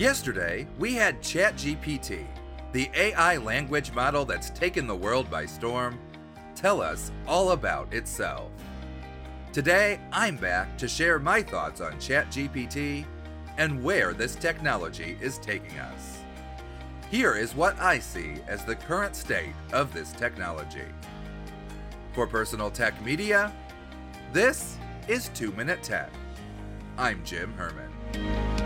Yesterday, we had ChatGPT, the AI language model that's taken the world by storm, tell us all about itself. Today, I'm back to share my thoughts on ChatGPT and where this technology is taking us. Here is what I see as the current state of this technology. For Personal Tech Media, this is 2 Minute Tech. I'm Jim Herman.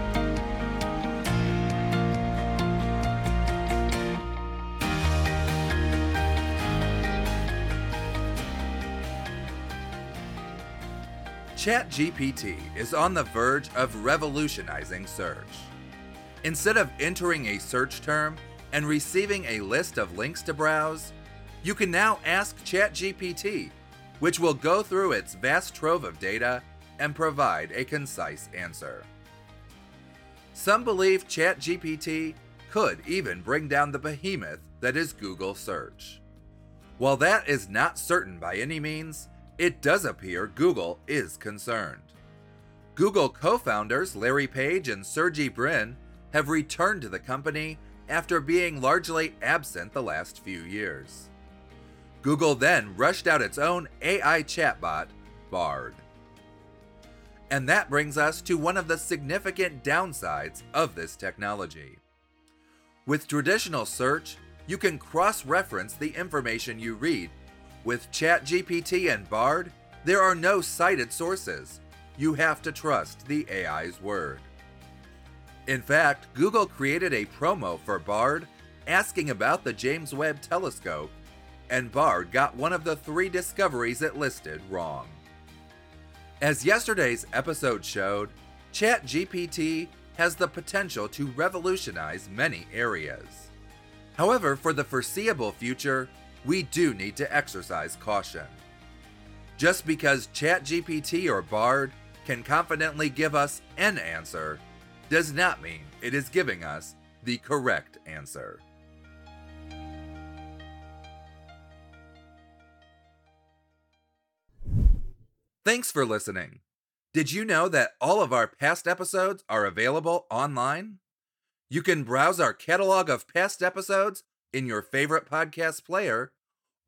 ChatGPT is on the verge of revolutionizing search. Instead of entering a search term and receiving a list of links to browse, you can now ask ChatGPT, which will go through its vast trove of data and provide a concise answer. Some believe ChatGPT could even bring down the behemoth that is Google Search. While that is not certain by any means, it does appear Google is concerned. Google co founders Larry Page and Sergey Brin have returned to the company after being largely absent the last few years. Google then rushed out its own AI chatbot, Bard. And that brings us to one of the significant downsides of this technology. With traditional search, you can cross reference the information you read with ChatGPT and Bard, there are no cited sources. You have to trust the AI's word. In fact, Google created a promo for Bard asking about the James Webb Telescope, and Bard got one of the three discoveries it listed wrong. As yesterday's episode showed, ChatGPT has the potential to revolutionize many areas. However, for the foreseeable future, we do need to exercise caution. Just because ChatGPT or Bard can confidently give us an answer does not mean it is giving us the correct answer. Thanks for listening. Did you know that all of our past episodes are available online? You can browse our catalog of past episodes in your favorite podcast player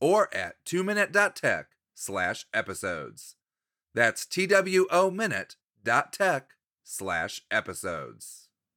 or at 2minute.tech slash episodes. That's T-W-O minute dot tech slash episodes.